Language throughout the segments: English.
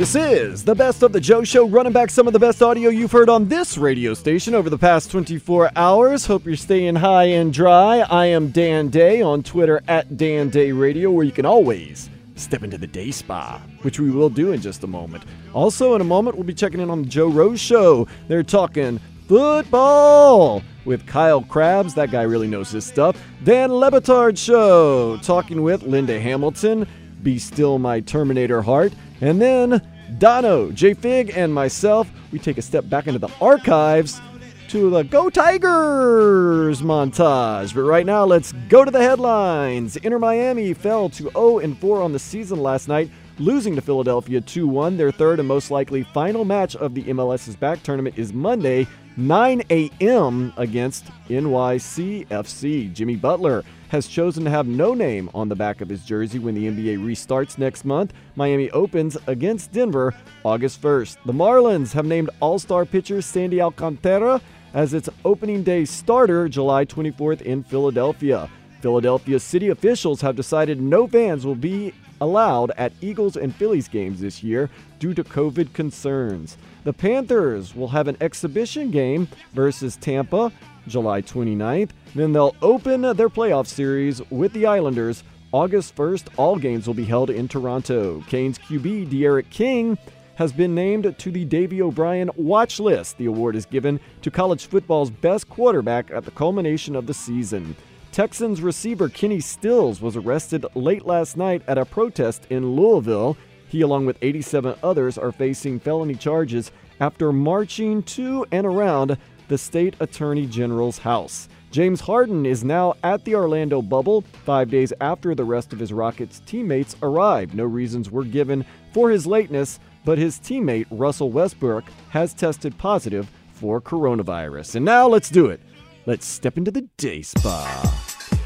This is the best of the Joe Show, running back some of the best audio you've heard on this radio station over the past 24 hours. Hope you're staying high and dry. I am Dan Day on Twitter at Dan Day Radio, where you can always step into the day spa, which we will do in just a moment. Also, in a moment, we'll be checking in on the Joe Rose Show. They're talking football with Kyle Crabbs. That guy really knows his stuff. Dan Le Batard Show, talking with Linda Hamilton. Be Still My Terminator Heart. And then Dono, J Fig, and myself, we take a step back into the archives to the Go Tigers montage. But right now, let's go to the headlines. Inter Miami fell to 0 4 on the season last night, losing to Philadelphia 2 1. Their third and most likely final match of the MLS is Back tournament is Monday, 9 a.m. against NYCFC. Jimmy Butler has chosen to have no name on the back of his jersey when the NBA restarts next month. Miami opens against Denver August 1st. The Marlins have named All Star pitcher Sandy Alcantara as its opening day starter July 24th in Philadelphia. Philadelphia city officials have decided no fans will be allowed at Eagles and Phillies games this year due to COVID concerns. The Panthers will have an exhibition game versus Tampa July 29th. Then they'll open their playoff series with the Islanders August 1st. All games will be held in Toronto. Canes QB D'Eriq King has been named to the Davey O'Brien watch list. The award is given to college football's best quarterback at the culmination of the season. Texans receiver Kenny Stills was arrested late last night at a protest in Louisville. He, along with 87 others, are facing felony charges after marching to and around the state attorney general's house. James Harden is now at the Orlando bubble five days after the rest of his Rockets teammates arrived. No reasons were given for his lateness, but his teammate Russell Westbrook has tested positive for coronavirus. And now let's do it. Let's step into the day spa.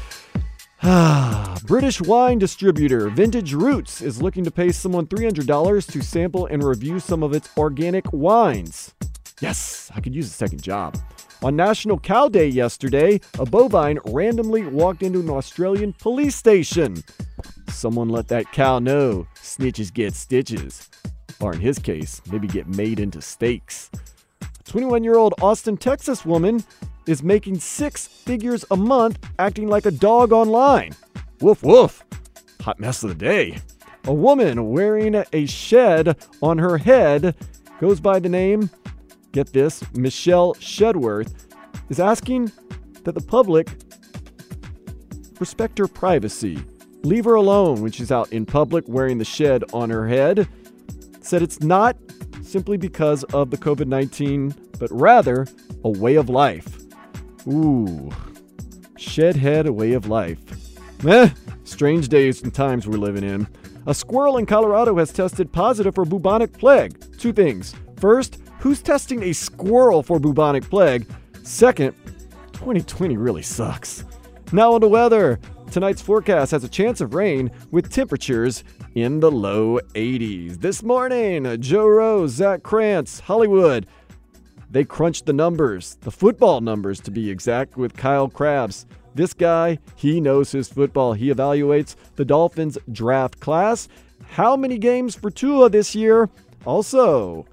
Ah, British wine distributor Vintage Roots is looking to pay someone $300 to sample and review some of its organic wines. Yes, I could use a second job. On National Cow Day yesterday, a bovine randomly walked into an Australian police station. Someone let that cow know snitches get stitches. Or in his case, maybe get made into steaks. A 21 year old Austin, Texas woman is making six figures a month acting like a dog online. Woof woof. Hot mess of the day. A woman wearing a shed on her head goes by the name, get this, Michelle Shedworth, is asking that the public respect her privacy. Leave her alone when she's out in public wearing the shed on her head. Said it's not simply because of the COVID 19, but rather a way of life. Ooh, shed head, a way of life. Eh, strange days and times we're living in. A squirrel in Colorado has tested positive for bubonic plague. Two things. First, who's testing a squirrel for bubonic plague? Second, 2020 really sucks. Now on the weather. Tonight's forecast has a chance of rain with temperatures in the low 80s. This morning, Joe Rose, Zach Krantz, Hollywood. They crunched the numbers, the football numbers to be exact, with Kyle Crabbs. This guy, he knows his football. He evaluates the Dolphins draft class. How many games for Tua this year? Also,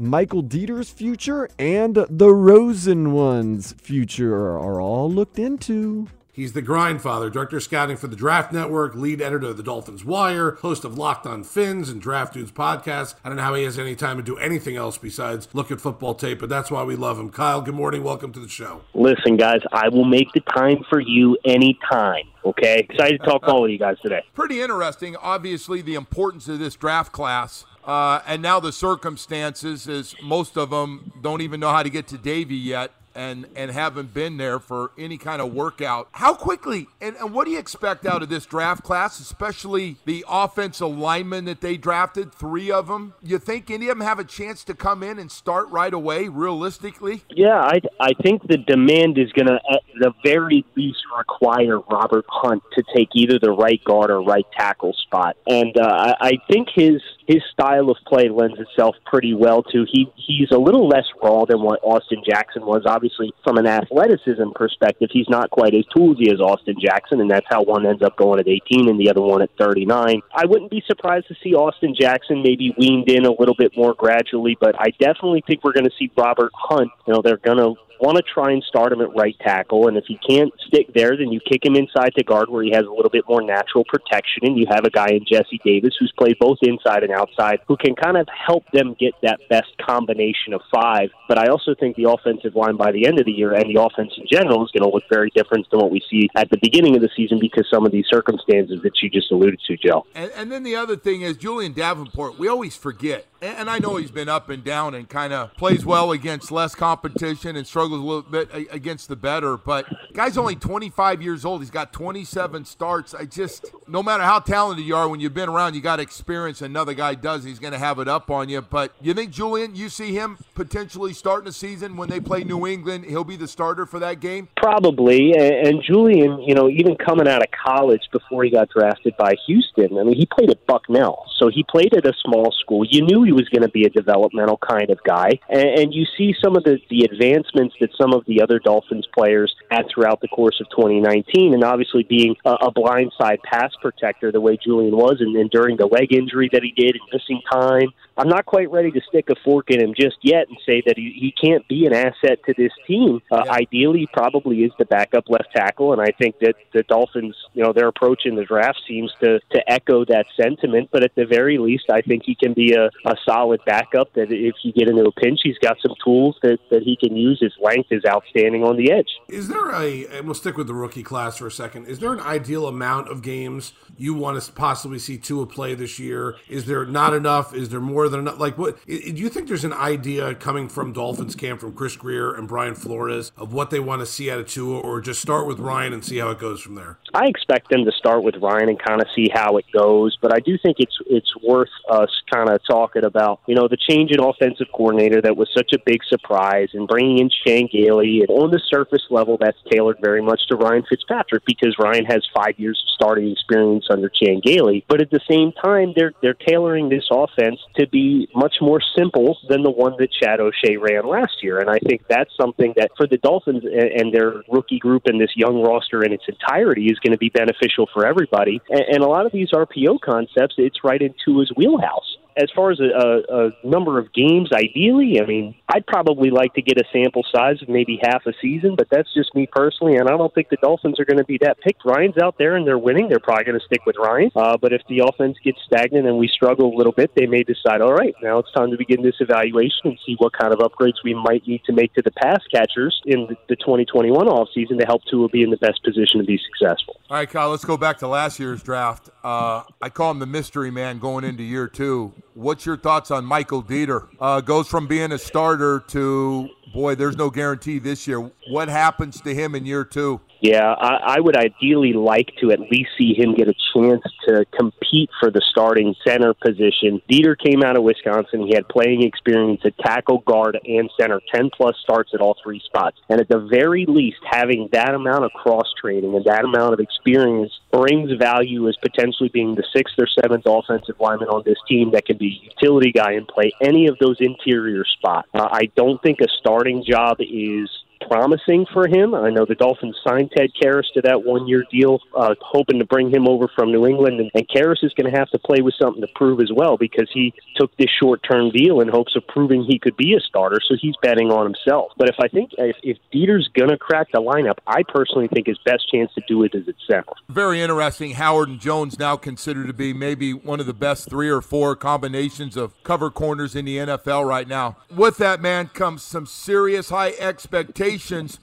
Michael Deiter's future and the Rosen one's future are all looked into. He's the grind father, director of scouting for the Draft Network, lead editor of the Dolphins Wire, host of Locked on Fins and Draft Dudes podcast. I don't know how he has any time to do anything else besides look at football tape, but that's why we love him. Kyle, good morning. Welcome to the show. Listen, guys, I will make the time for you anytime. Okay, excited to talk to all of you guys today. Pretty interesting. Obviously, the importance of this draft class. Uh, and now the circumstances is most of them don't even know how to get to Davie yet and and haven't been there for any kind of workout. How quickly and, and what do you expect out of this draft class, especially the offensive linemen that they drafted, three of them? You think any of them have a chance to come in and start right away, realistically? Yeah, I, I think the demand is going to, at the very least, require Robert Hunt to take either the right guard or right tackle spot. And uh, I, I think his his style of play lends itself pretty well to he he's a little less raw than what Austin Jackson was. Obviously, from an athleticism perspective, he's not quite as toolsy as Austin Jackson, and that's how one ends up going at 18 and the other one at 39. I wouldn't be surprised to see Austin Jackson maybe weaned in a little bit more gradually, but I definitely think we're going to see Robert Hunt. You know, they're going to want to try and start him at right tackle, and if he can't stick there, then you kick him inside to guard where he has a little bit more natural protection, and you have a guy in Jesse Davis who's played both inside and outside who can kind of help them get that best combination of five. But I also think the offensive line by the end of the year and the offense in general is going to look very different than what we see at the beginning of the season because some of these circumstances that you just alluded to, Joe. And, and then the other thing is Julie'n Davenport. We always forget, and I know he's been up and down and kind of plays well against less competition and struggles a little bit against the better, but guy's only 25 years old. He's got 27 starts. I just, no matter how talented you are, when you've been around, you got experience. Another guy does. He's going to have it up on you. But you think Julie'n, you see him potentially starting the season when they play New England? He'll be the starter for that game. Probably. And Julie'n, you know, even coming out of college before he got drafted by Houston, I mean, he played at Bucknell, so he played at a small school. You knew he was going to be a developmental kind of guy, and, you see some of the the advancements that some of the other Dolphins players had throughout the course of 2019. And obviously, being a, a blindside pass protector the way Julie'n was, and then during the leg injury that he did and missing time, I'm not quite ready to stick a fork in him just yet and say that he, he can't be an asset to this team. Uh, yeah. Ideally, probably is the backup left tackle, and I think that the Dolphins, you know, their approach in the draft seems to to echo that sentiment. But at the very least, I think he can be a, a solid backup. That if you get into a pinch, he's got some tools that that he can use. His length is outstanding on the edge. Is there a? And we'll stick with the rookie class for a second. Is there an ideal amount of games you want to possibly see Tua play this year? Is there not enough? Is there more than enough? Like, what do you think? There's an idea coming from Dolphins camp from Chris Grier and Brian Flores of what they want to see out of Tua, or just start with Ryan and see how it goes from there. I expect them to start with Ryan and kind of see how it goes, but I do think it's it's worth us kind of talking about you know the change in offensive coordinator that was such a big surprise and bringing in Chan Gailey and on the surface level that's tailored very much to Ryan Fitzpatrick because Ryan has five years of starting experience under Chan Gailey, but at the same time they're they're tailoring this offense to be much more simple than the one that Chad O'Shea ran last year. And I think that's something that for the Dolphins and their rookie group and this young roster in its entirety is going to be beneficial for everybody. And a lot of these RPO concepts, it's right into his wheelhouse as far as a, a, number of games, ideally, I mean, I'd probably like to get a sample size of maybe half a season, but that's just me personally, and I don't think the Dolphins are going to be that picked. Ryan's out there and they're winning; they're probably going to stick with Ryan. Uh, but if the offense gets stagnant and we struggle a little bit, they may decide, all right, now it's time to begin this evaluation and see what kind of upgrades we might need to make to the pass catchers in the, the 2021 offseason to help Tua be in the best position to be successful. All right, Kyle, let's go back to last year's draft. Uh, I call him the mystery man going into year two. What's your thoughts on Michael Deiter? Uh, goes from being a starter to boy, there's no guarantee this year. What happens to him in year two? Yeah, I, I would ideally like to at least see him get a chance to compete for the starting center position. Deiter came out of Wisconsin. He had playing experience at tackle, guard, and center, 10 plus starts at all three spots. And at the very least, having that amount of cross training and that amount of experience brings value as potentially being the sixth or seventh offensive lineman on this team that can be a utility guy and play any of those interior spots. Uh, I don't think a starting job is promising for him. I know the Dolphins signed Ted Karras to that one year deal, uh, hoping to bring him over from New England. And, and Karras is going to have to play with something to prove as well because he took this short term deal in hopes of proving he could be a starter. So he's betting on himself. But if I think if, if Deiter's going to crack the lineup, I personally think his best chance to do it is at center. Very interesting. Howard and Jones now considered to be maybe one of the best three or four combinations of cover corners in the NFL right now. With that, man, comes some serious high expectations.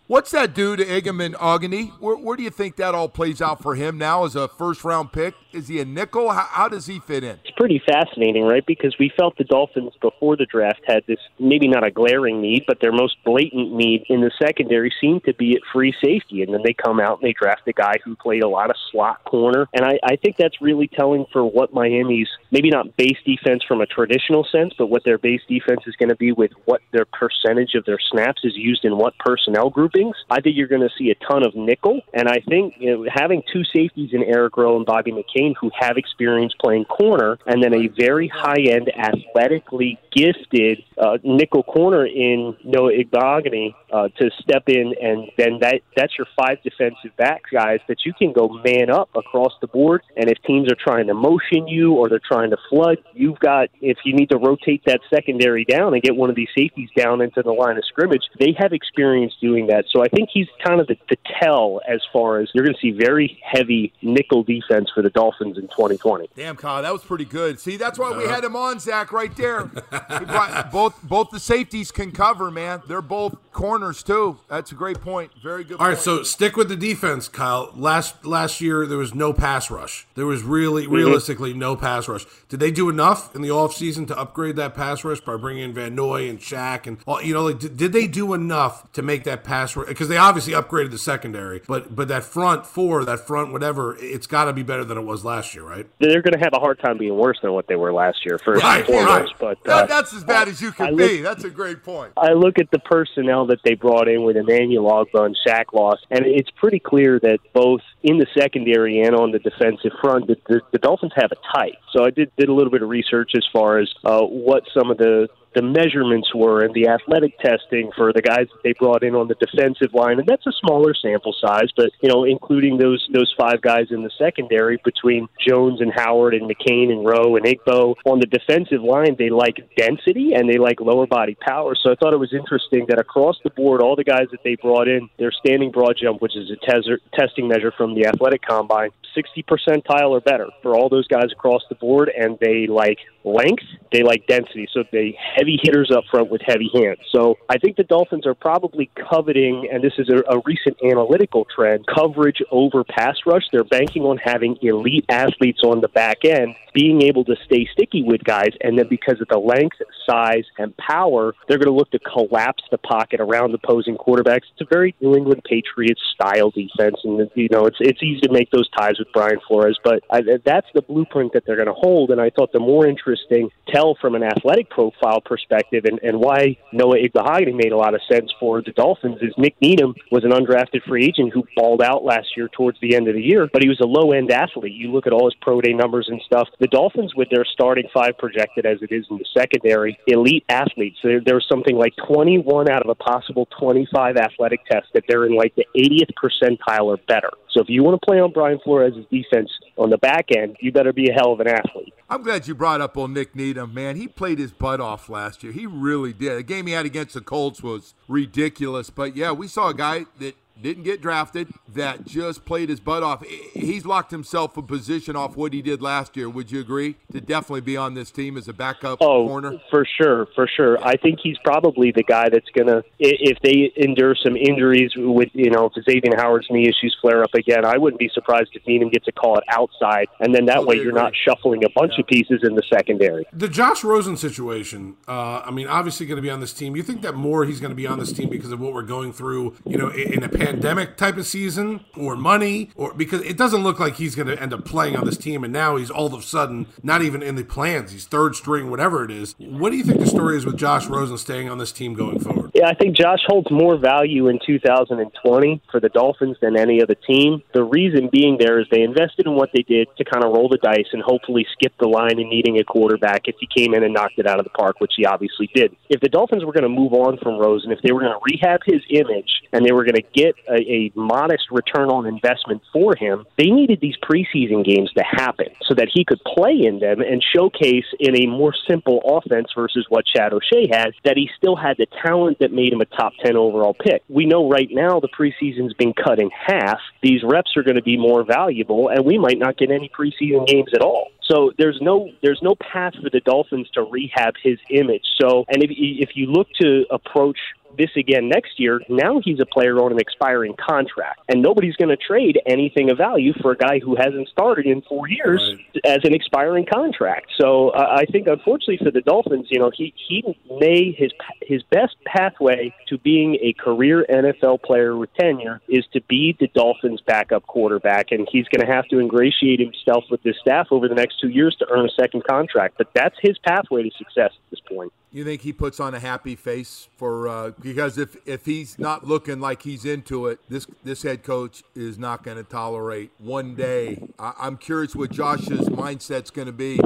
What's that do to Igbinoghene Where, where do you think that all plays out for him now as a first round pick? Is he a nickel? How, how does he fit in? It's pretty fascinating, right? Because we felt the Dolphins before the draft had this maybe not a glaring need, but their most blatant need in the secondary seemed to be at free safety. And then they come out and they draft a guy who played a lot of slot corner. And I, I think that's really telling for what Miami's maybe not base defense from a traditional sense, but what their base defense is going to be with what their percentage of their snaps is used in what personnel groupings. I think you're going to see a ton of nickel. And I think you know, having two safeties in Eric Rowe and Bobby McCain who have experience playing corner, and then a very high end, athletically gifted uh, nickel corner in Noah Igbinoghene uh, to step in, and then that that's your five defensive backs guys that you can go man up across the board. And if teams are trying to motion you or they're trying to flood, you've got if you need to rotate that secondary down and get one of these safeties down into the line of scrimmage, they have experience doing that. So I think he's kind of the, the tell as far as you're going to see very heavy nickel defense for the Dolphins in 2020. Damn, Kyle, that was pretty good. See, that's why we had him on, Zach, right there. both both the safeties can cover, man. They're both corners too. That's a great point. Very good. All point. right, so stick with the defense, Kyle. Last last year there was no pass rush. There was really mm-hmm. realistically no pass rush. Did they do enough in the offseason to upgrade that pass rush by bringing in Van Noy and Shaq and all, you know like did, did they do enough to make that pass because they obviously upgraded the secondary, but but that front four, that front whatever, it's got to be better than it was last year, right? They're going to have a hard time being worse than what they were last year first right, and foremost, right. but uh, that's as bad as you can be. That's a great point. I look at the personnel that they brought in with Emmanuel Ogbah and Shaq loss, and it's pretty clear that both in the secondary and on the defensive front, the, the, the Dolphins have a tight. So I did did a little bit of research as far as uh, what some of the the measurements were and the athletic testing for the guys that they brought in on the defensive line, and that's a smaller sample size, but you know, including those those five guys in the secondary between Jones and Howard and McCain and Rowe and Igbo on the defensive line, they like density and they like lower body power. So I thought it was interesting that across the board, all the guys that they brought in, their standing broad jump, which is a tes- testing measure from the athletic combine, 60 percentile or better for all those guys across the board, and they like length, they like density. So they heavy hitters up front with heavy hands. So I think the Dolphins are probably coveting, and this is a, a recent analytical trend, coverage over pass rush. They're banking on having elite athletes on the back end being able to stay sticky with guys, and then because of the length, size, and power, they're going to look to collapse the pocket around opposing quarterbacks. It's a very New England Patriots style defense, and you know it's it's easy to make those ties with Brian Flores, but I, that's the blueprint that they're going to hold. And I thought the more interesting tell from an athletic profile perspective, and, and why Noah Igbinoghene made a lot of sense for the Dolphins is Nik Needham was an undrafted free agent who balled out last year towards the end of the year, but he was a low end athlete. You look at all his pro day numbers and stuff. The Dolphins, with their starting five projected as it is in the secondary, elite athletes. There, there's something like 21 out of a possible 25 athletic tests that they're in like the 80th percentile or better. So if you want to play on Brian Flores' defense on the back end, you better be a hell of an athlete. I'm glad you brought up on Nik Needham, man. He played his butt off last year. He really did. The game he had against the Colts was ridiculous. But yeah, we saw a guy that didn't get drafted, that just played his butt off. He's locked himself a position off what he did last year. Would you agree? To definitely be on this team as a backup oh, corner? For sure, for sure. I think he's probably the guy that's going to, if they endure some injuries with, you know, if Xavier Howard's knee issues flare up again, I wouldn't be surprised if Needham gets a call it outside. And then that way you're agree. not shuffling a bunch yeah. of pieces in the secondary. The Josh Rosen situation, uh, I mean, obviously going to be on this team. You think that more he's going to be on this team because of what we're going through, you know, in a pandemic type of season or money or because it doesn't look like he's going to end up playing on this team and now he's all of a sudden not even in the plans he's third string whatever it is what do you think the story is with josh rosen staying on this team going forward Yeah, I think Josh holds more value in 2020 for the Dolphins than any other team. The reason being there is they invested in what they did to kind of roll the dice and hopefully skip the line in needing a quarterback if he came in and knocked it out of the park, which he obviously did. If the Dolphins were going to move on from Rosen, if they were going to rehab his image and they were going to get a, a modest return on investment for him, they needed these preseason games to happen so that he could play in them and showcase in a more simple offense versus what Chad O'Shea has that he still had the talent that made him a top 10 overall pick. We know right now the preseason's been cut in half. These reps are going to be more valuable, and we might not get any preseason games at all. So there's no there's no path for the Dolphins to rehab his image. So and if if you look to approach this again next year, now he's a player on an expiring contract, and nobody's going to trade anything of value for a guy who hasn't started in four years right. as an expiring contract. So uh, I think, unfortunately for the Dolphins, you know, he he may his his best pathway to being a career NFL player with tenure is to be the Dolphins' backup quarterback, and he's going to have to ingratiate himself with this staff over the next two years to earn a second contract. But that's his pathway to success at this point. You think he puts on a happy face for uh, because if if he's not looking like he's into it, this this head coach is not going to tolerate one day. I, I'm curious what Josh's mindset's going to be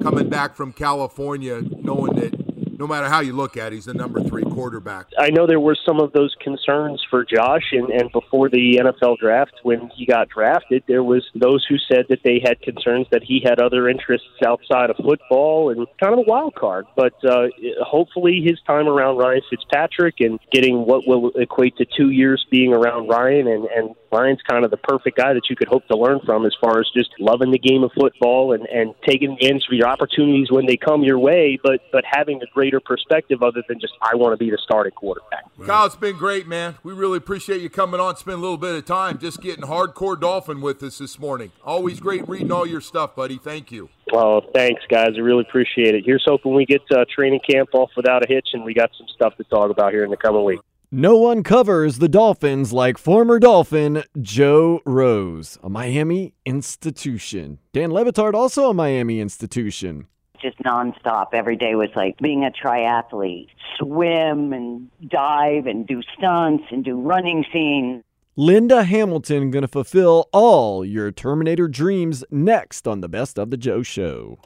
coming back from California, knowing that no matter how you look at it, he's the number three quarterback. I know there were some of those concerns for Josh, and, and before the NFL draft, when he got drafted, there was those who said that they had concerns that he had other interests outside of football and kind of a wild card. But uh, hopefully, his time around Ryan Fitzpatrick and getting what will equate to two years being around Ryan, and, and Ryan's kind of the perfect guy that you could hope to learn from as far as just loving the game of football and, and taking advantage of your opportunities when they come your way, but but having a greater perspective other than just I want to be the starting quarterback. Kyle, it's been great, man. We really appreciate you coming on, spend a little bit of time just getting hardcore Dolphin with us this morning. Always great reading all your stuff, buddy. Thank you. Well, thanks, guys. I really appreciate it. Here's hoping we get uh, training camp off without a hitch, and we got some stuff to talk about here in the coming week. No one covers the Dolphins like former Dolphin Joe Rose, a Miami institution. Dan Le Batard, also a Miami institution just nonstop. Every day was like being a triathlete, swim and dive and do stunts and do running scenes. Linda Hamilton going to fulfill all your Terminator dreams next on the Best of the Joe Show.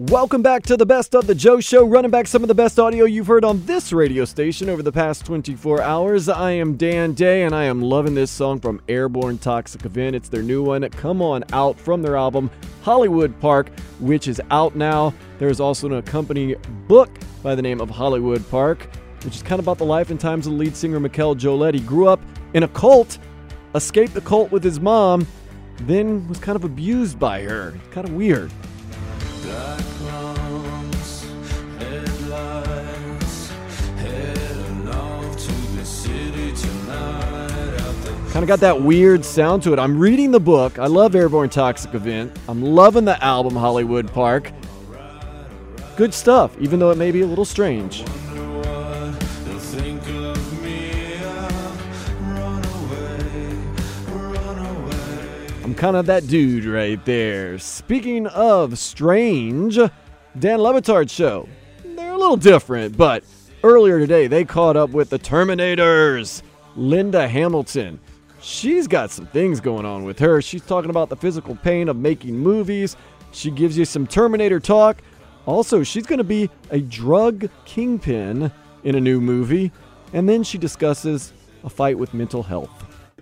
Welcome back to the Best of the Joe Show, running back some of the best audio you've heard on this radio station over the past 24 hours. I am Dan Day, and I am loving this song from Airborne Toxic Event. It's their new one, Come On Out, from their album Hollywood Park, which is out now. There's also an accompanying book by the name of Hollywood Park, which is kind of about the life and times of lead singer Mikel Jollett. He grew up in a cult, escaped the cult with his mom, then was kind of abused by her. Kind of weird. Kind of got that weird sound to it. I'm reading the book. I love Airborne Toxic Event. I'm loving the album Hollywood Park. Good stuff, even though it may be a little strange. I'm kind of that dude right there. Speaking of strange, Dan Le Batard show. They're a little different, but earlier today they caught up with the Terminators. Linda Hamilton. She's got some things going on with her. She's talking about the physical pain of making movies. She gives you some Terminator talk. Also, she's going to be a drug kingpin in a new movie. And then she discusses a fight with mental health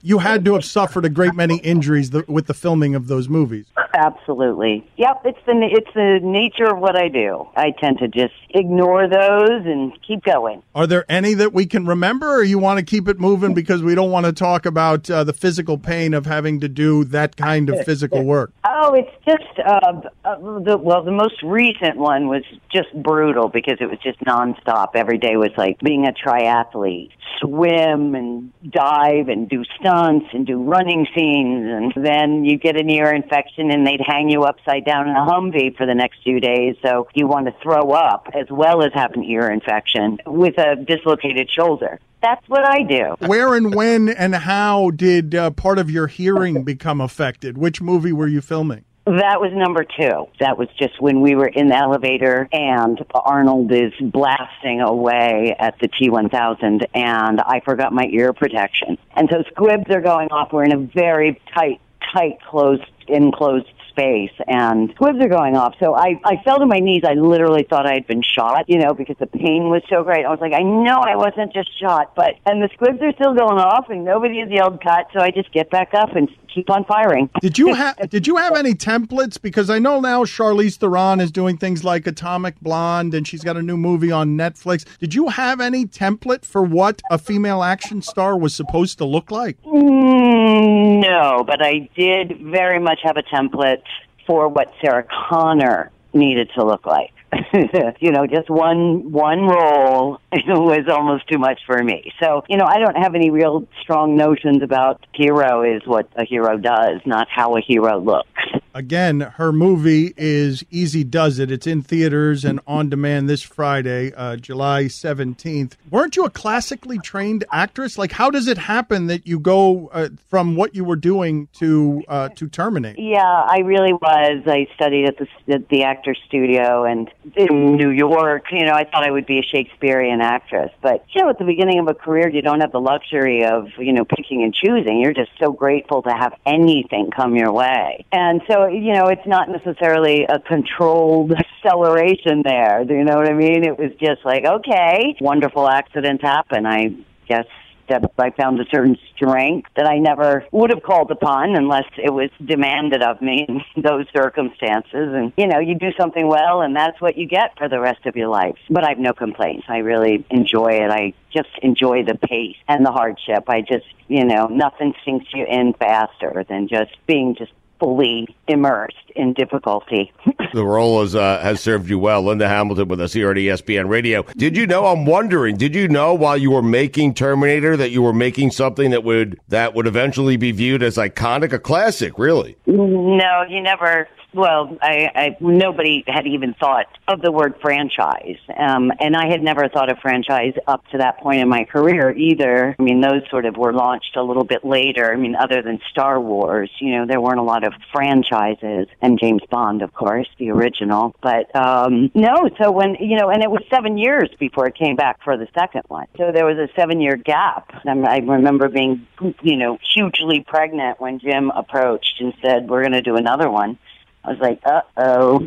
you had to have suffered a great many injuries with the filming of those movies. Absolutely. Yep, it's the it's the nature of what I do. I tend to just ignore those and keep going. Are there any that we can remember, or you want to keep it moving because we don't want to talk about uh, the physical pain of having to do that kind of physical work? Oh, it's just uh, uh, the well, the most recent one was just brutal because it was just nonstop. Every day was like being a triathlete, swim and dive and do stunts and do running scenes, and then you get an ear infection and they'd hang you upside down in a Humvee for the next few days. So you want to throw up as well as have an ear infection with a dislocated shoulder. That's what I do. Where and when and how did uh, part of your hearing become affected? Which movie were you filming? That was number two. That was just when we were in the elevator and Arnold is blasting away at the T1000 and I forgot my ear protection. And so squibs are going off. We're in a very tight, tight, closed, enclosed space and squibs are going off. So I, I fell to my knees. I literally thought I had been shot, you know, because the pain was so great. I was like, I know I wasn't just shot, but, and the squibs are still going off and nobody has yelled cut. So I just get back up and keep on firing. Did you have, did you have any templates? Because I know now Charlize Theron is doing things like Atomic Blonde and she's got a new movie on Netflix. Did you have any template for what a female action star was supposed to look like? Mm, no, but I did very much have a template for what Sarah Connor needed to look like. you know, just one one role was almost too much for me. So, you know, I don't have any real strong notions about hero is what a hero does, not how a hero looks. Again, her movie is Easy Does It. It's in theaters and on demand this Friday, uh, July 17th. Weren't you a classically trained actress? Like, how does it happen that you go uh, from what you were doing to uh, to Terminate? Yeah, I really was. I studied at the at the Actors Studio and in New York. You know, I thought I would be a Shakespearean actress, but you know, at the beginning of a career, you don't have the luxury of you know picking and choosing. You're just so grateful to have anything come your way, and so you know, it's not necessarily a controlled acceleration there. Do you know what I mean? It was just like, okay, wonderful accidents happen. I guess that I found a certain strength that I never would have called upon unless it was demanded of me in those circumstances. And, you know, you do something well and that's what you get for the rest of your life. But I have no complaints. I really enjoy it. I just enjoy the pace and the hardship. I just, you know, nothing sinks you in faster than just being just fully immersed in difficulty. the role is, uh, has served you well. Linda Hamilton with us here at ESPN Radio. Did you know? I'm wondering. Did you know while you were making Terminator that you were making something that would that would eventually be viewed as iconic, a classic? Really? No, you never well, I, I nobody had even thought of the word franchise, um, and I had never thought of franchise up to that point in my career either. I mean, those sort of were launched a little bit later. I mean, other than Star Wars, you know, there weren't a lot of franchises, and James Bond, of course, the original. But um, no, so when you know, and it was seven years before it came back for the second one, so there was a seven-year gap. And I remember being, you know, hugely pregnant when Jim approached and said, "We're going to do another one." I was like, uh oh.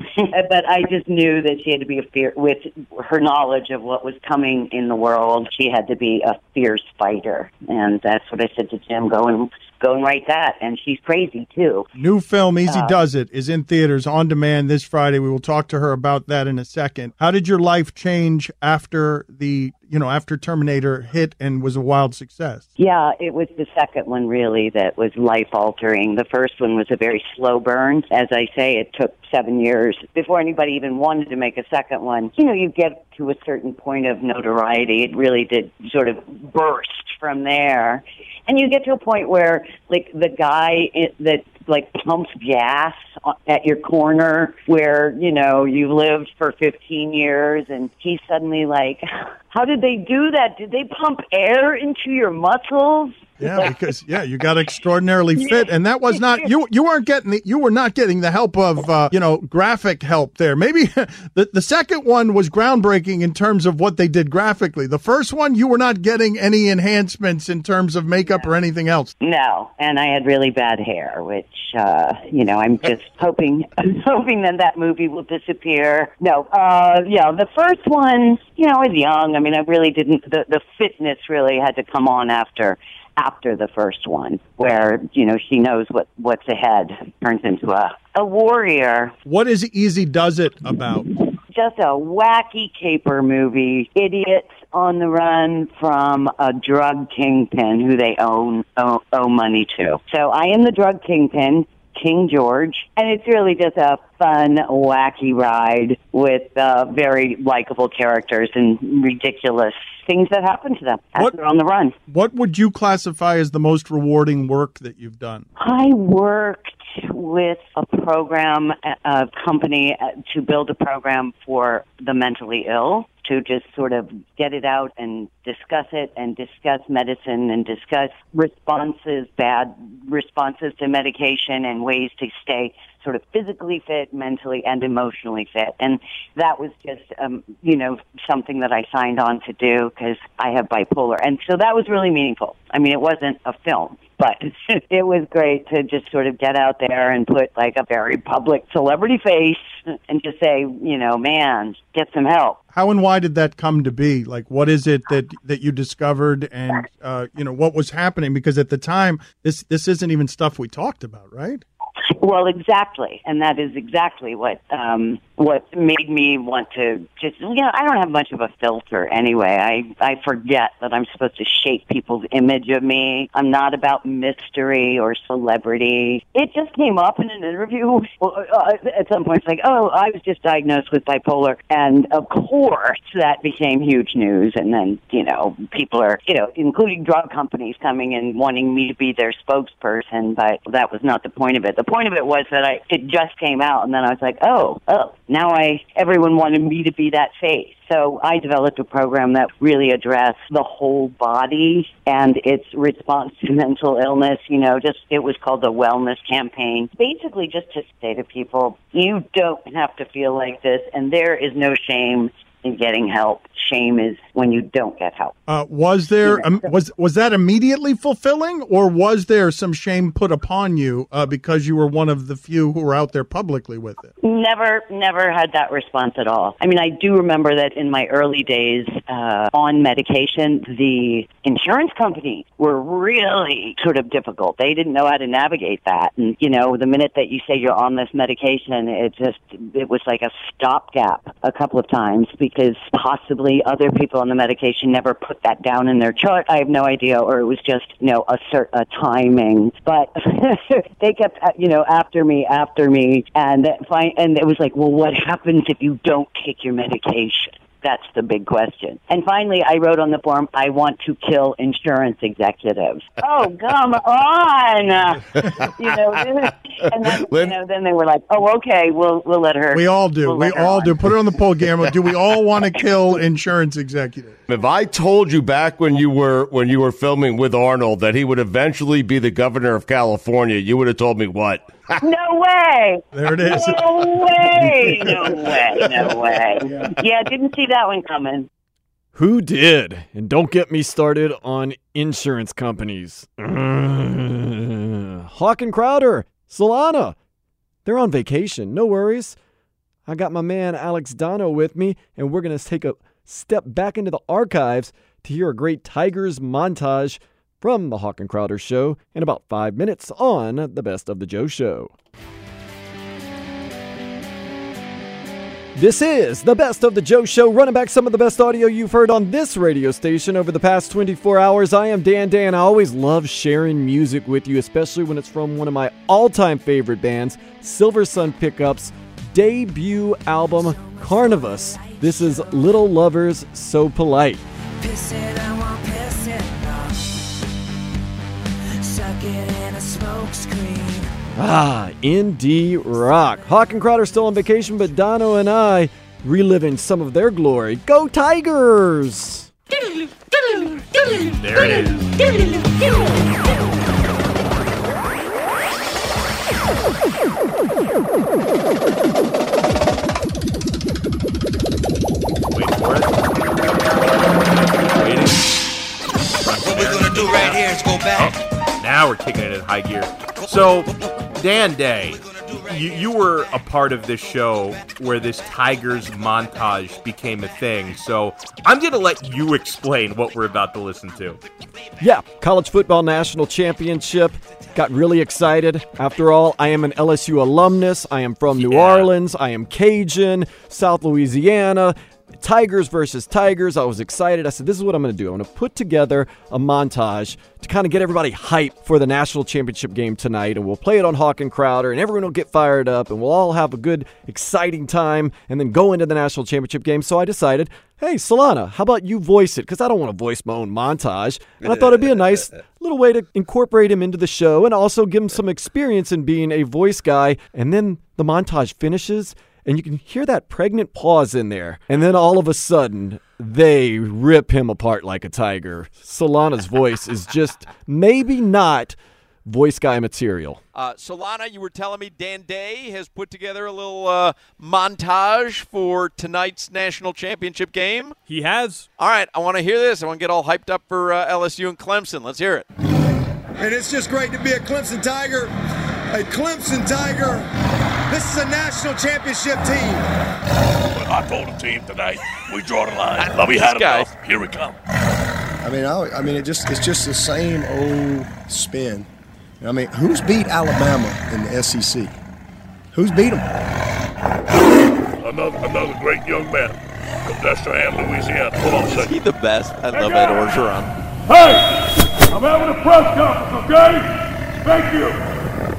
but I just knew that she had to be a fear with her knowledge of what was coming in the world. She had to be a fierce fighter, and that's what I said to Jim. Go and go and write that. And she's crazy too. New film Easy Uh, Does It is in theaters on demand this Friday. We will talk to her about that in a second. How did your life change after the you know after Terminator hit and was a wild success? Yeah, it was the second one really that was life altering. The first one was a very slow burn. As I say, it took seven years before anybody even wanted to make a second one. You know, you get to a certain point of notoriety. It really did sort of burst from there. And you get to a point where, like, the guy that like pumps gas at your corner where you know you lived for 15 years and he's suddenly like how did they do that did they pump air into your muscles Yeah, because yeah, you got extraordinarily fit, and that was not you. You weren't getting the, you were not getting the help of uh, you know graphic help there. Maybe the the second one was groundbreaking in terms of what they did graphically. The first one, you were not getting any enhancements in terms of makeup or anything else. No, and I had really bad hair, which uh, you know I'm just hoping I'm hoping that that movie will disappear. No, uh, yeah, the first one, you know, I was young. I mean, I really didn't. The the fitness really had to come on after after the first one, where you know she knows what what's ahead, turns into a a warrior. What is Easy Does It about? Just a wacky caper movie. Idiots on the run from a drug kingpin who they own owe, owe money to. So I am the drug kingpin. King George, and it's really just a fun, wacky ride with uh, very likable characters and ridiculous things that happen to them as What- they're on the run. What would you classify as the most rewarding work that you've done? I worked with a program, a company uh, to build a program for the mentally ill to just sort of get it out and discuss it and discuss medicine and discuss responses, bad responses to medication and ways to stay sort of physically fit, mentally and emotionally fit. And that was just, um, you know, something that I signed on to do because I have bipolar. And so that was really meaningful. I mean, it wasn't a film, but it was great to just sort of get out there and put like a very public celebrity face and just say, you know, man, get some help. How and why did that come to be? Like, what is it that that you discovered, and uh, you know what was happening? Because at the time, this this isn't even stuff we talked about, right? Well, exactly, and that is exactly what um, what made me want to just you know I don't have much of a filter anyway. I I forget that I'm supposed to shape people's image of me. I'm not about mystery or celebrity. It just came up in an interview uh, at some point. It's like, oh, I was just diagnosed with bipolar, and of course that became huge news. And then you know people are you know including drug companies coming and wanting me to be their spokesperson, but that was not the point of it. The point of it was that I it just came out, and then I was like, oh, oh, now I everyone wanted me to be that face. So I developed a program that really addressed the whole body and its response to mental illness. You know, just it was called the Wellness Campaign. Basically, just to say to people, you don't have to feel like this, and there is no shame in getting help. Shame is when you don't get help. Uh, was there um, was was that immediately fulfilling, or was there some shame put upon you uh, because you were one of the few who were out there publicly with it? Never, never had that response at all. I mean, I do remember that in my early days uh, on medication, the insurance companies were really sort of difficult. They didn't know how to navigate that, and you know, the minute that you say you're on this medication, it just it was like a stopgap a couple of times because possibly other people on the medication never put that down in their chart. I have no idea, or it was just you know a cert a timing. But they kept uh, you know after me, after me, and fi- and it was like, well, what happens if you don't take your medication? That's the big question. And finally, I wrote on the form, I want to kill insurance executives. oh, come on! you know, and then, you know, then they were like, oh, okay, we'll we'll let her. We all do. we'll we all on. do. Put it on the poll, Guillermo. Do we all want to kill insurance executives? If I told you back when you were when you were filming with Arnold that he would eventually be the governor of California, you would have told me what? No way! There it is. No way! No way! No way! Yeah, didn't see that one coming. Who did? And don't get me started on insurance companies. Hawk and Crowder, Solana, they're on vacation. No worries. I got my man Alex Dono with me, and we're going to take a step back into the archives to hear a great Tigers montage from the Hawk and Crowder show in about five minutes on the Best of the Joe Show. This is the Best of the Joe Show, running back some of the best audio you've heard on this radio station over the past 24 hours. I am Dan Dan. I always love sharing music with you, especially when it's from one of my all time favorite bands, Silversun Pickups' debut album, Carnavas. This is Little Lovers So Polite. Ah, indie rock. Hawk and Crowder still on vacation, but Dono and I reliving some of their glory. Go Tigers! There it is. Now we're kicking it in high gear. So, Dan Day, you, you were a part of this show where this Tigers montage became a thing. So, I'm going to let you explain what we're about to listen to. Yeah, college football national championship. Got really excited. After all, I am an LSU alumnus. I am from New Orleans. I am Cajun, South Louisiana. Tigers versus Tigers. I was excited. I said, This is what I'm going to do. I'm going to put together a montage to kind of get everybody hyped for the national championship game tonight. And we'll play it on Hawk and Crowder, and everyone will get fired up, and we'll all have a good, exciting time, and then go into the national championship game. So I decided, Hey, Solana, how about you voice it? Because I don't want to voice my own montage. And I thought it'd be a nice little way to incorporate him into the show and also give him some experience in being a voice guy. And then the montage finishes, And you can hear that pregnant pause in there. And then all of a sudden, they rip him apart like a tiger. Solana's voice is just maybe not voice guy material. Uh, Solana, you were telling me Dan Day has put together a little uh, montage for tonight's national championship game. He has. All right, I want to hear this. I want to get all hyped up for uh, LSU and Clemson. Let's hear it. And it's just great to be a Clemson Tiger. A Clemson Tiger. This is a national championship team. I told the team tonight, we draw the line. But we had enough. Here we come. I mean, I, I mean, it just it's just the same old spin. I mean, who's beat Alabama in the SEC? Who's beat them? Another, another great young man from Destrehan, Louisiana. Hold on a second. He the best. I love Ed Orgeron. Hey, I'm having a press conference, okay? Thank you.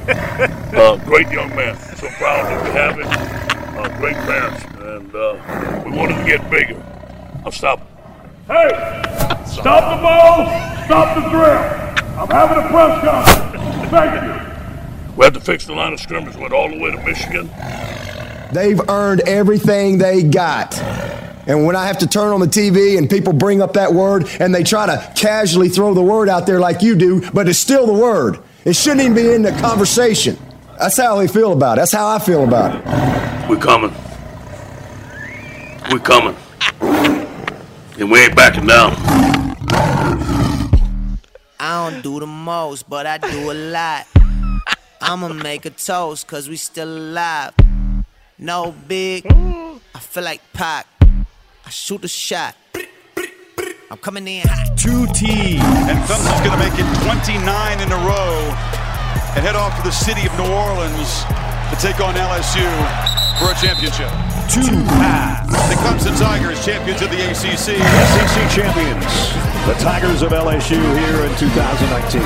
uh, great young man. So proud that we have him. Uh, great parents, and uh, we wanted to get bigger. I'm stopping. Hey, stop the ball, stop the drill. I'm having a press conference. Thank you. We had to fix the line of scrimmage. Went all the way to Michigan. They've earned everything they got. And when I have to turn on the TV and people bring up that word and they try to casually throw the word out there like you do, but it's still the word. It shouldn't even be in the conversation. That's how they feel about it. That's how I feel about it. We're coming. We're coming. And we ain't backing down. I don't do the most, but I do a lot. I'ma make a toast, cause we still alive. No big, I feel like Pac. I shoot a shot. I'm coming in. Two T, and Clemson's going to make it 29 in a row and head off to the city of New Orleans to take on LSU for a championship. Two pass. The Clemson Tigers, champions of the ACC. SEC champions, the Tigers of LSU here in 2019.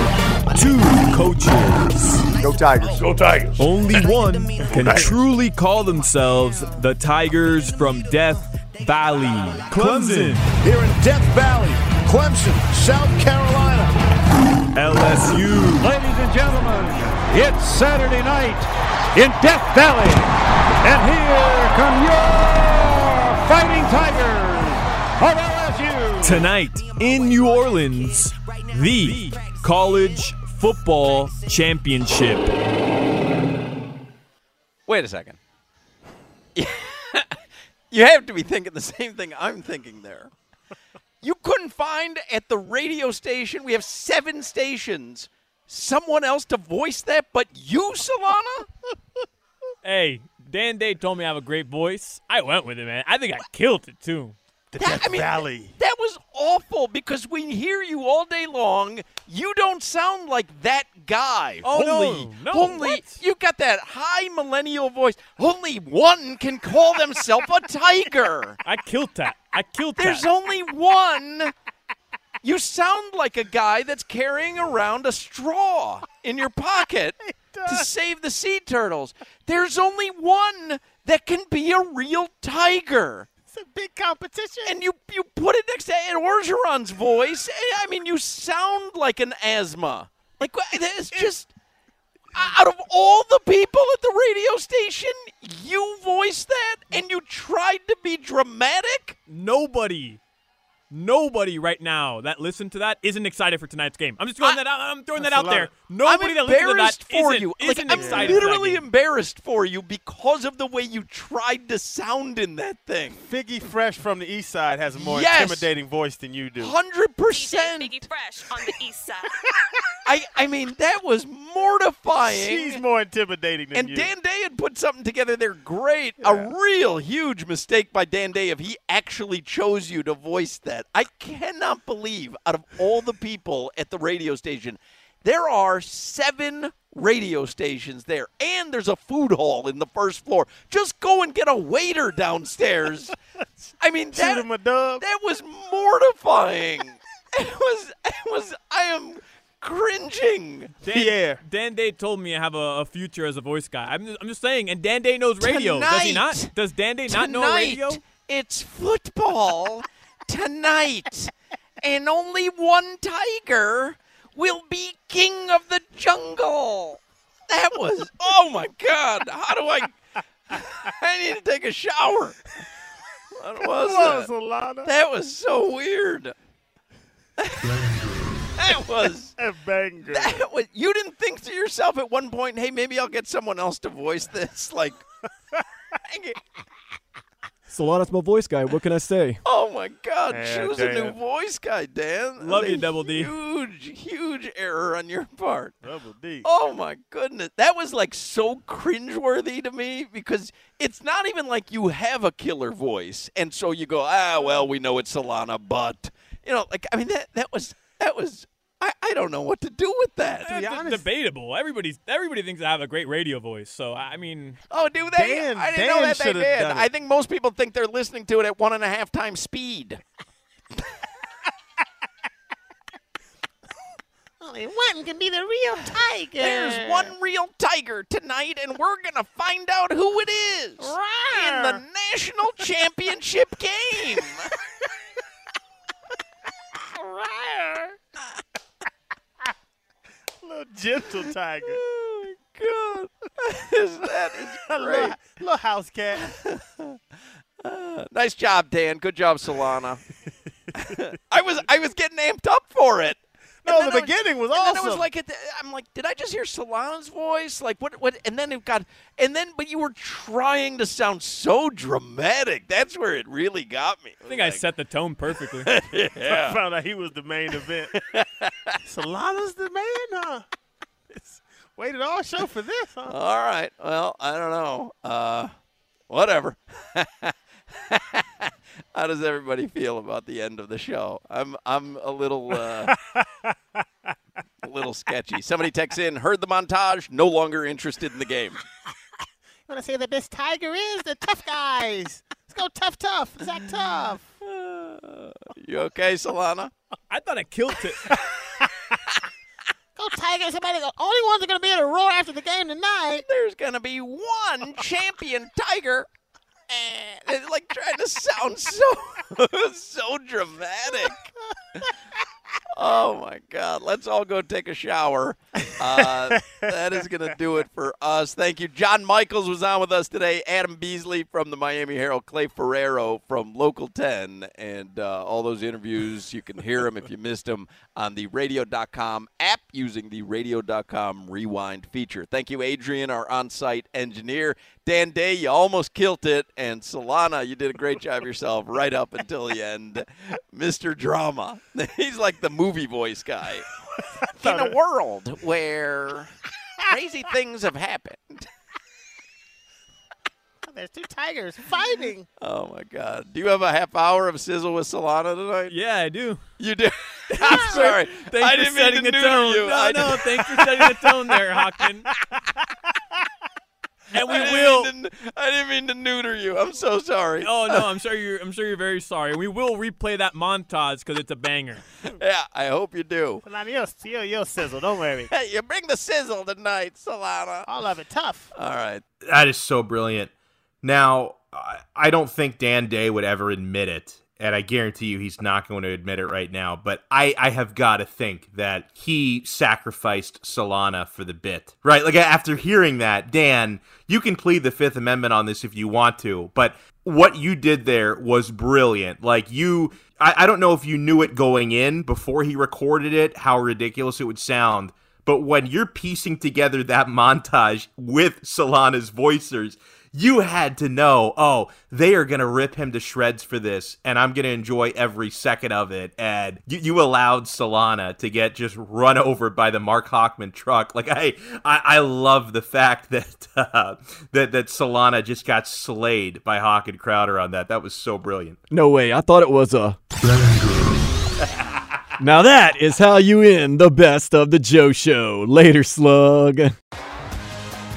Two coaches. Go Tigers. Go Tigers. Only one can truly call themselves the Tigers from Death Valley. Clemson. Here in Death Valley, Clemson, South Carolina. LSU. Ladies and gentlemen, it's Saturday night in Death Valley. And here come your fighting Tigers of LSU. Tonight in New Orleans, the College Football Championship. Wait a second. You have to be thinking the same thing I'm thinking there. You couldn't find at the radio station, we have seven stations, someone else to voice that but you, Solana? Hey, Dan Day told me I have a great voice. I went with it, man. I think I killed it too. That- I mean, Valley. That was awful because we hear you all day long. You don't sound like that guy. Oh, no. only, No, only what? you got that high millennial voice. Only one can call themselves a tiger. I killed that. I killed There's that. There's only one. You sound like a guy that's carrying around a straw in your pocket to save the sea turtles. There's only one that can be a real tiger. It's a big competition. And you you put it next to Ed Orgeron's voice. eh, I mean, you sound like an asthma. Like it's just out of all the people at the radio station, you voiced that and you tried to be dramatic. Nobody, nobody right now that listened to that isn't excited for tonight's game. I'm just throwing that out. I'm throwing that out there. Nobody I'm that listened to that embarrassed for isn't, you. isn't like, I'm excited. for that literally embarrassed for you because of the way you tried to sound in that thing. Figgy Fresh from the East Side has a more Yes. intimidating voice than you do. Hundred percent. Biggie Fresh on the east side. I I mean that was mortifying. She's more intimidating than And you. Dan Day had put something together there great. A real huge mistake by Dan Day if he actually chose you to voice that. I cannot believe out of all the people at the radio station, there are seven radio stations there. And there's a food hall in the first floor. Just go and get a waiter downstairs. I mean that, him a dub. that was mortifying. It was it was I am cringing. Dan, Dan Day told me I have a, a future as a voice guy. I'm just, I'm just saying, and Dan Day knows radio. Does he not? Does Dan Day not know Tonight, radio? It's football tonight, and only one tiger will be king of the jungle. That was oh my god! How do I? I need to take a shower. What was Whoa, that? Solana. That was so weird. That was a banger. That was, you didn't think to yourself at one point, hey, maybe I'll get someone else to voice this. Like, Solana's my voice guy. What can I say? oh my God, Yeah, choose a new damn. voice guy, Dan. Love was you, Double D. Huge, huge error on your part. Double D. Oh my goodness, that was like so cringeworthy to me because it's not even like you have a killer voice, and so you go, ah, well, we know it's Solana, but you know, like I mean, that that was that was. I, I don't know what to do with that. It's eh, debatable. Everybody's everybody thinks I have a great radio voice. So I mean, Oh, do they? Dan- I didn't know that they should've did. done it. I think most people think they're listening to it at one and a half times speed. Only one can be the real tiger. There's one real tiger tonight, and we're gonna find out who it is in the national championship game. little gentle tiger. Oh my god, that is A great. little, little house cat. Uh, nice job, Dan. Good job, Solana. I was I was getting amped up for it. No, the then I was- beginning was and then I was like, at the- I'm like, did I just hear Solana's voice? Like, what? What? And then it got, and then, but you were trying to sound so dramatic. That's where it really got me. I think I set the tone perfectly. I found out he was the main event. Solana's the man, huh? It's waited all show for this, huh? All right. Well, I don't know. Uh, whatever. How does everybody feel about the end of the show? I'm I'm a little uh, a little sketchy. Somebody texts in, heard the montage, no longer interested in the game. You want to say the best tiger is the tough guys. Let's go tough, tough. Zach Tough. You okay, Solana? I thought I killed it. Go Tigers. Somebody go. Only ones are going to be able to roar after the game tonight. There's gonna be one champion tiger. And it's like trying to sound so so dramatic. Oh my God! Let's all go take a shower. Uh, that is going to do it for us. Thank you. John Michaels was on with us today. Adam Beasley from the Miami Herald. Clay Ferraro from Local 10, and uh, all those interviews you can hear them if you missed them on the Radio.com app using the Radio.com Rewind feature. Thank you, Adrian, our on-site engineer. Dan Day, you almost killed it, and Solana, you did a great job yourself right up until the end. Mr. Drama, he's like the movie voice guy. In a world where crazy things have happened. There's two tigers fighting. Oh my God! Do you have a half hour of sizzle with Solana tonight? Yeah, I do. You do. I'm sorry. Thanks I for didn't mean setting to the tone. you. No, I no, didn't- thanks for setting the tone there, Hochman. And we I will. to- I didn't mean to neuter you. I'm so sorry. Oh no, I'm sure you're. I'm sure you're very sorry. We will replay that montage because it's a banger. Yeah, I hope you do. Solana, you'll, you'll, you'll sizzle. Don't worry. Hey, you bring the sizzle tonight, Solana. All of it tough. All right. That is so brilliant. Now, I- I don't think Dan Day would ever admit it, and I guarantee you he's not going to admit it right now, but I, I have got to think that he sacrificed Solana for the bit. Right? Like, after hearing that, Dan, you can plead the Fifth Amendment on this if you want to, but what you did there was brilliant. Like, you. I, I don't know if you knew it going in before he recorded it, how ridiculous it would sound. But when you're piecing together that montage with Solana's voicers, you had to know, oh, they are going to rip him to shreds for this, and I'm going to enjoy every second of it. And you, you allowed Solana to get just run over by the Marc Hochman truck. Like I, I, I love the fact that uh, that that Solana just got slayed by Hawk and Crowder on that. That was so brilliant. No way. I thought it was a. now that is how you end the best of the Joe Show. Later, slug.